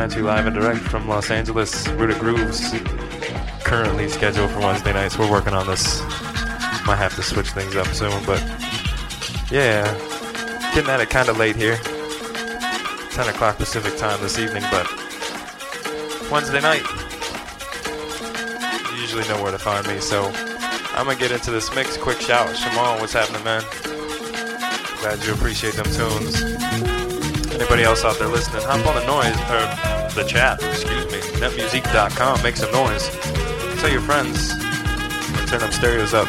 coming at you live and direct from Los Angeles. Rooted Grooves currently scheduled for Wednesday nights. We're working on this. Might have to switch things up soon, but yeah, getting at it kind of late here. 10 o'clock Pacific time this evening, but Wednesday night. You usually know where to find me, so I'm gonna get into this mix. Quick shout, Shimon, what's happening, man? Glad you appreciate them tunes. Anybody else out there listening, hop on the noise, or the chat, excuse me, netmusic.com, make some noise. Tell your friends, turn them stereos up.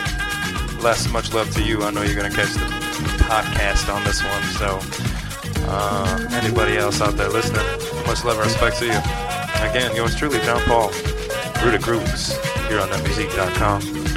Less much love to you. I know you're gonna catch the podcast on this one, so uh, anybody else out there listening, much love and respect to you. Again, yours truly, John Paul, Rooted Grooves, here on netmusic.com.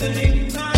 listening now.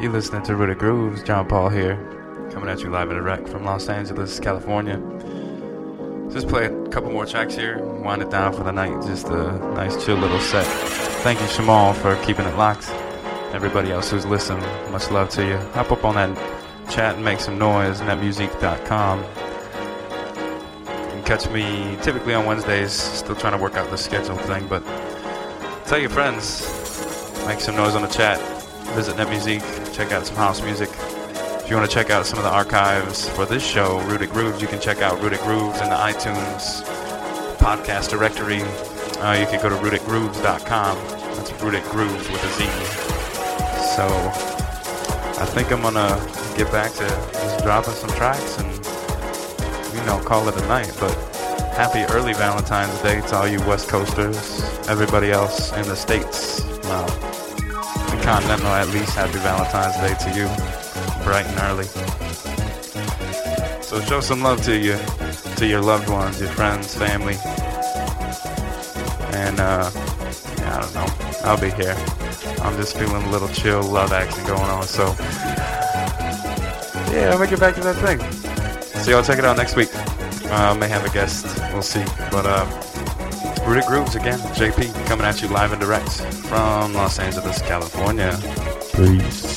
You listening to Rooted Grooves? John Paul here, coming at you live and direct from Los Angeles, California. Just play a couple more tracks here, wind it down for the night. Just a nice, chill little set. Thank you, Shamal, for keeping it locked. Everybody else who's listening, much love to you. Hop up on that chat and make some noise. Netmusic.com. Catch me typically on Wednesdays. Still trying to work out the schedule thing, but tell your friends. Make some noise on the chat. Visit NetMusic. Check out some house music. If you want to check out some of the archives for this show, Rooted Grooves, you can check out Rooted Grooves in the iTunes podcast directory. Uh, you can go to rootedgroovez.com. That's Rooted Grooves with a Z. So I think I'm gonna get back to just dropping some tracks and you know call it a night. But happy early Valentine's Day to all you West Coasters, everybody else in the states. The continental at least. Happy Valentine's Day to you, bright and early. So show some love to you, to your loved ones, your friends, family, and uh, yeah, I don't know. I'll be here. I'm just feeling a little chill love action going on. So yeah, I'm gonna get back to that thing. So y'all check it out next week. Uh, may have a guest. We'll see. But uh, Rooted Grooves again. JP coming at you live and direct from Los Angeles, California. Peace.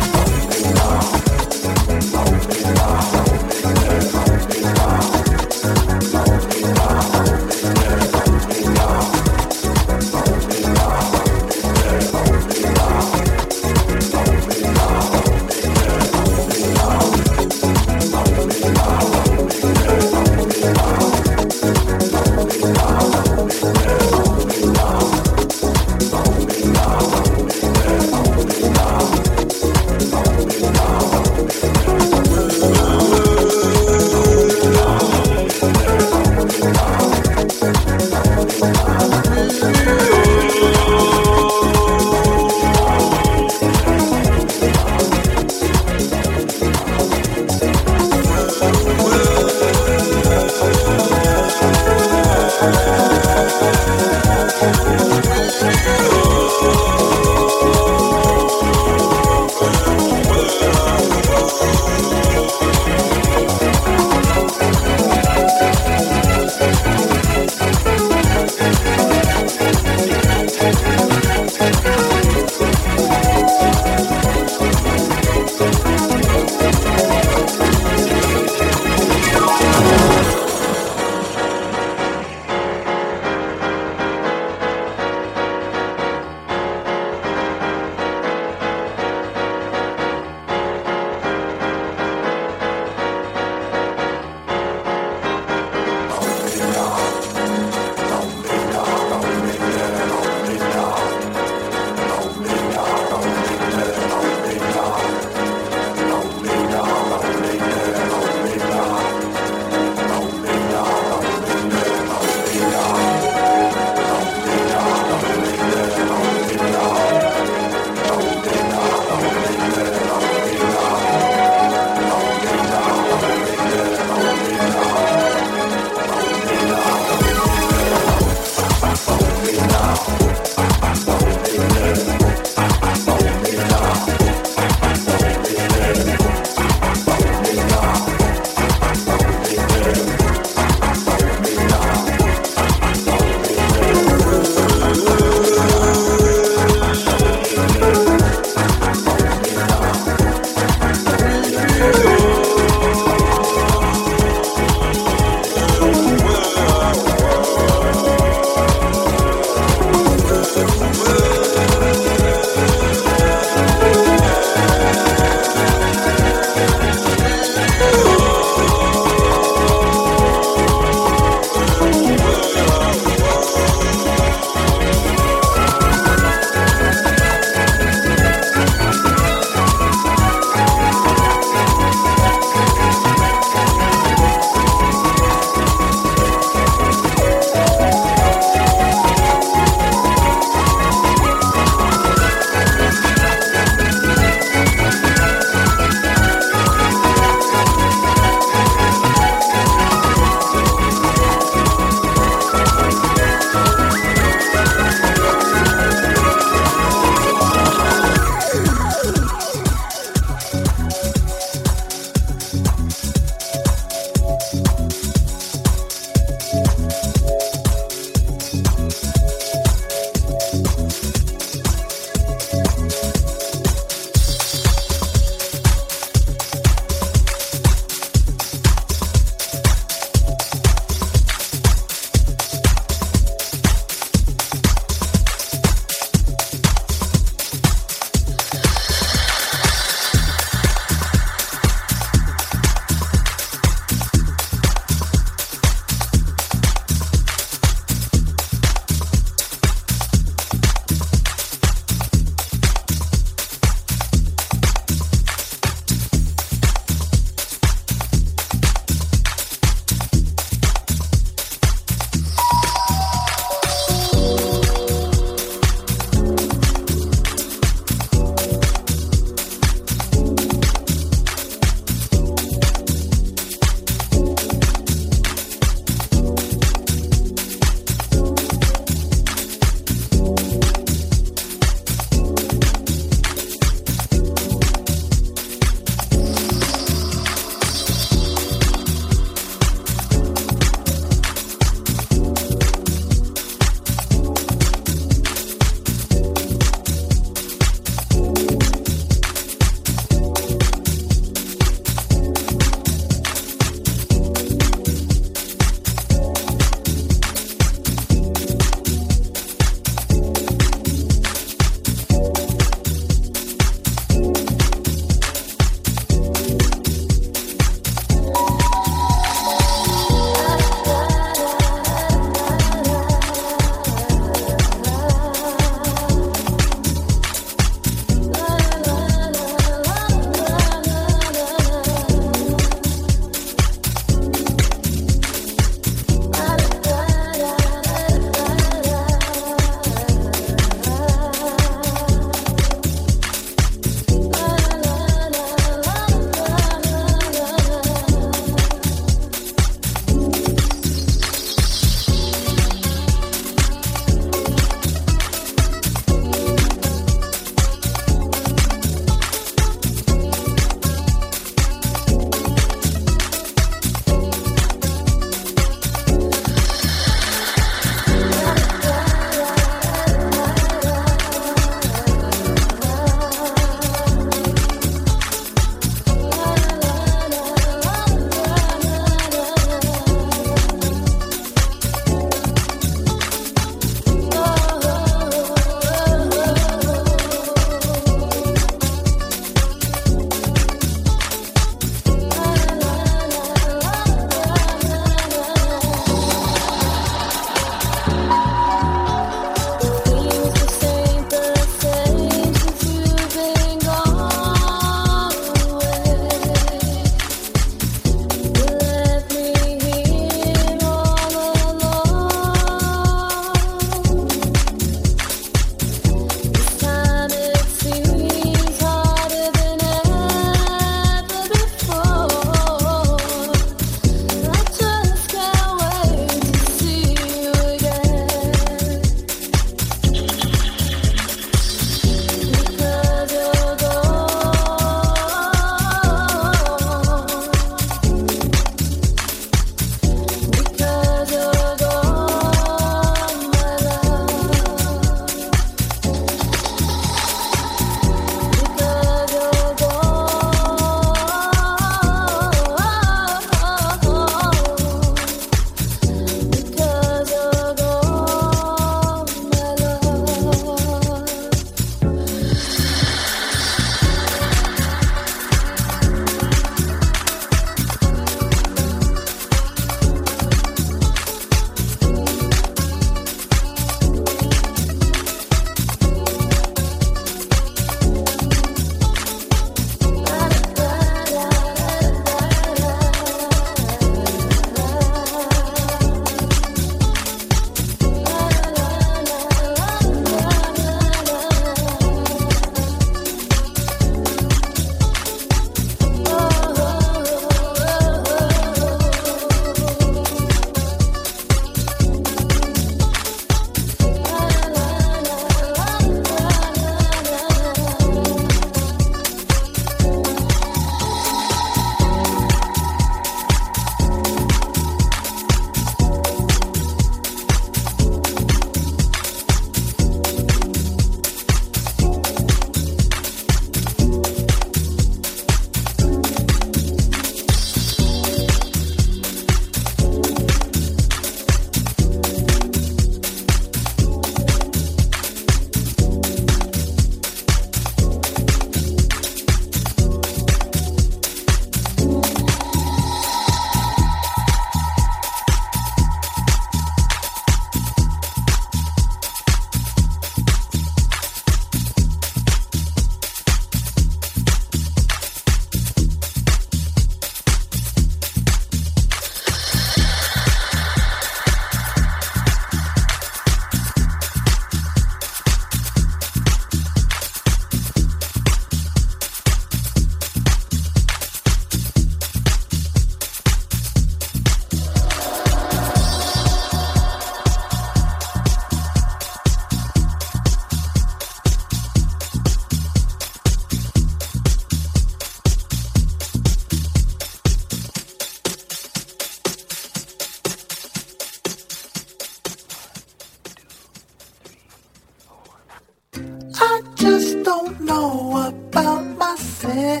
don't know about my situation.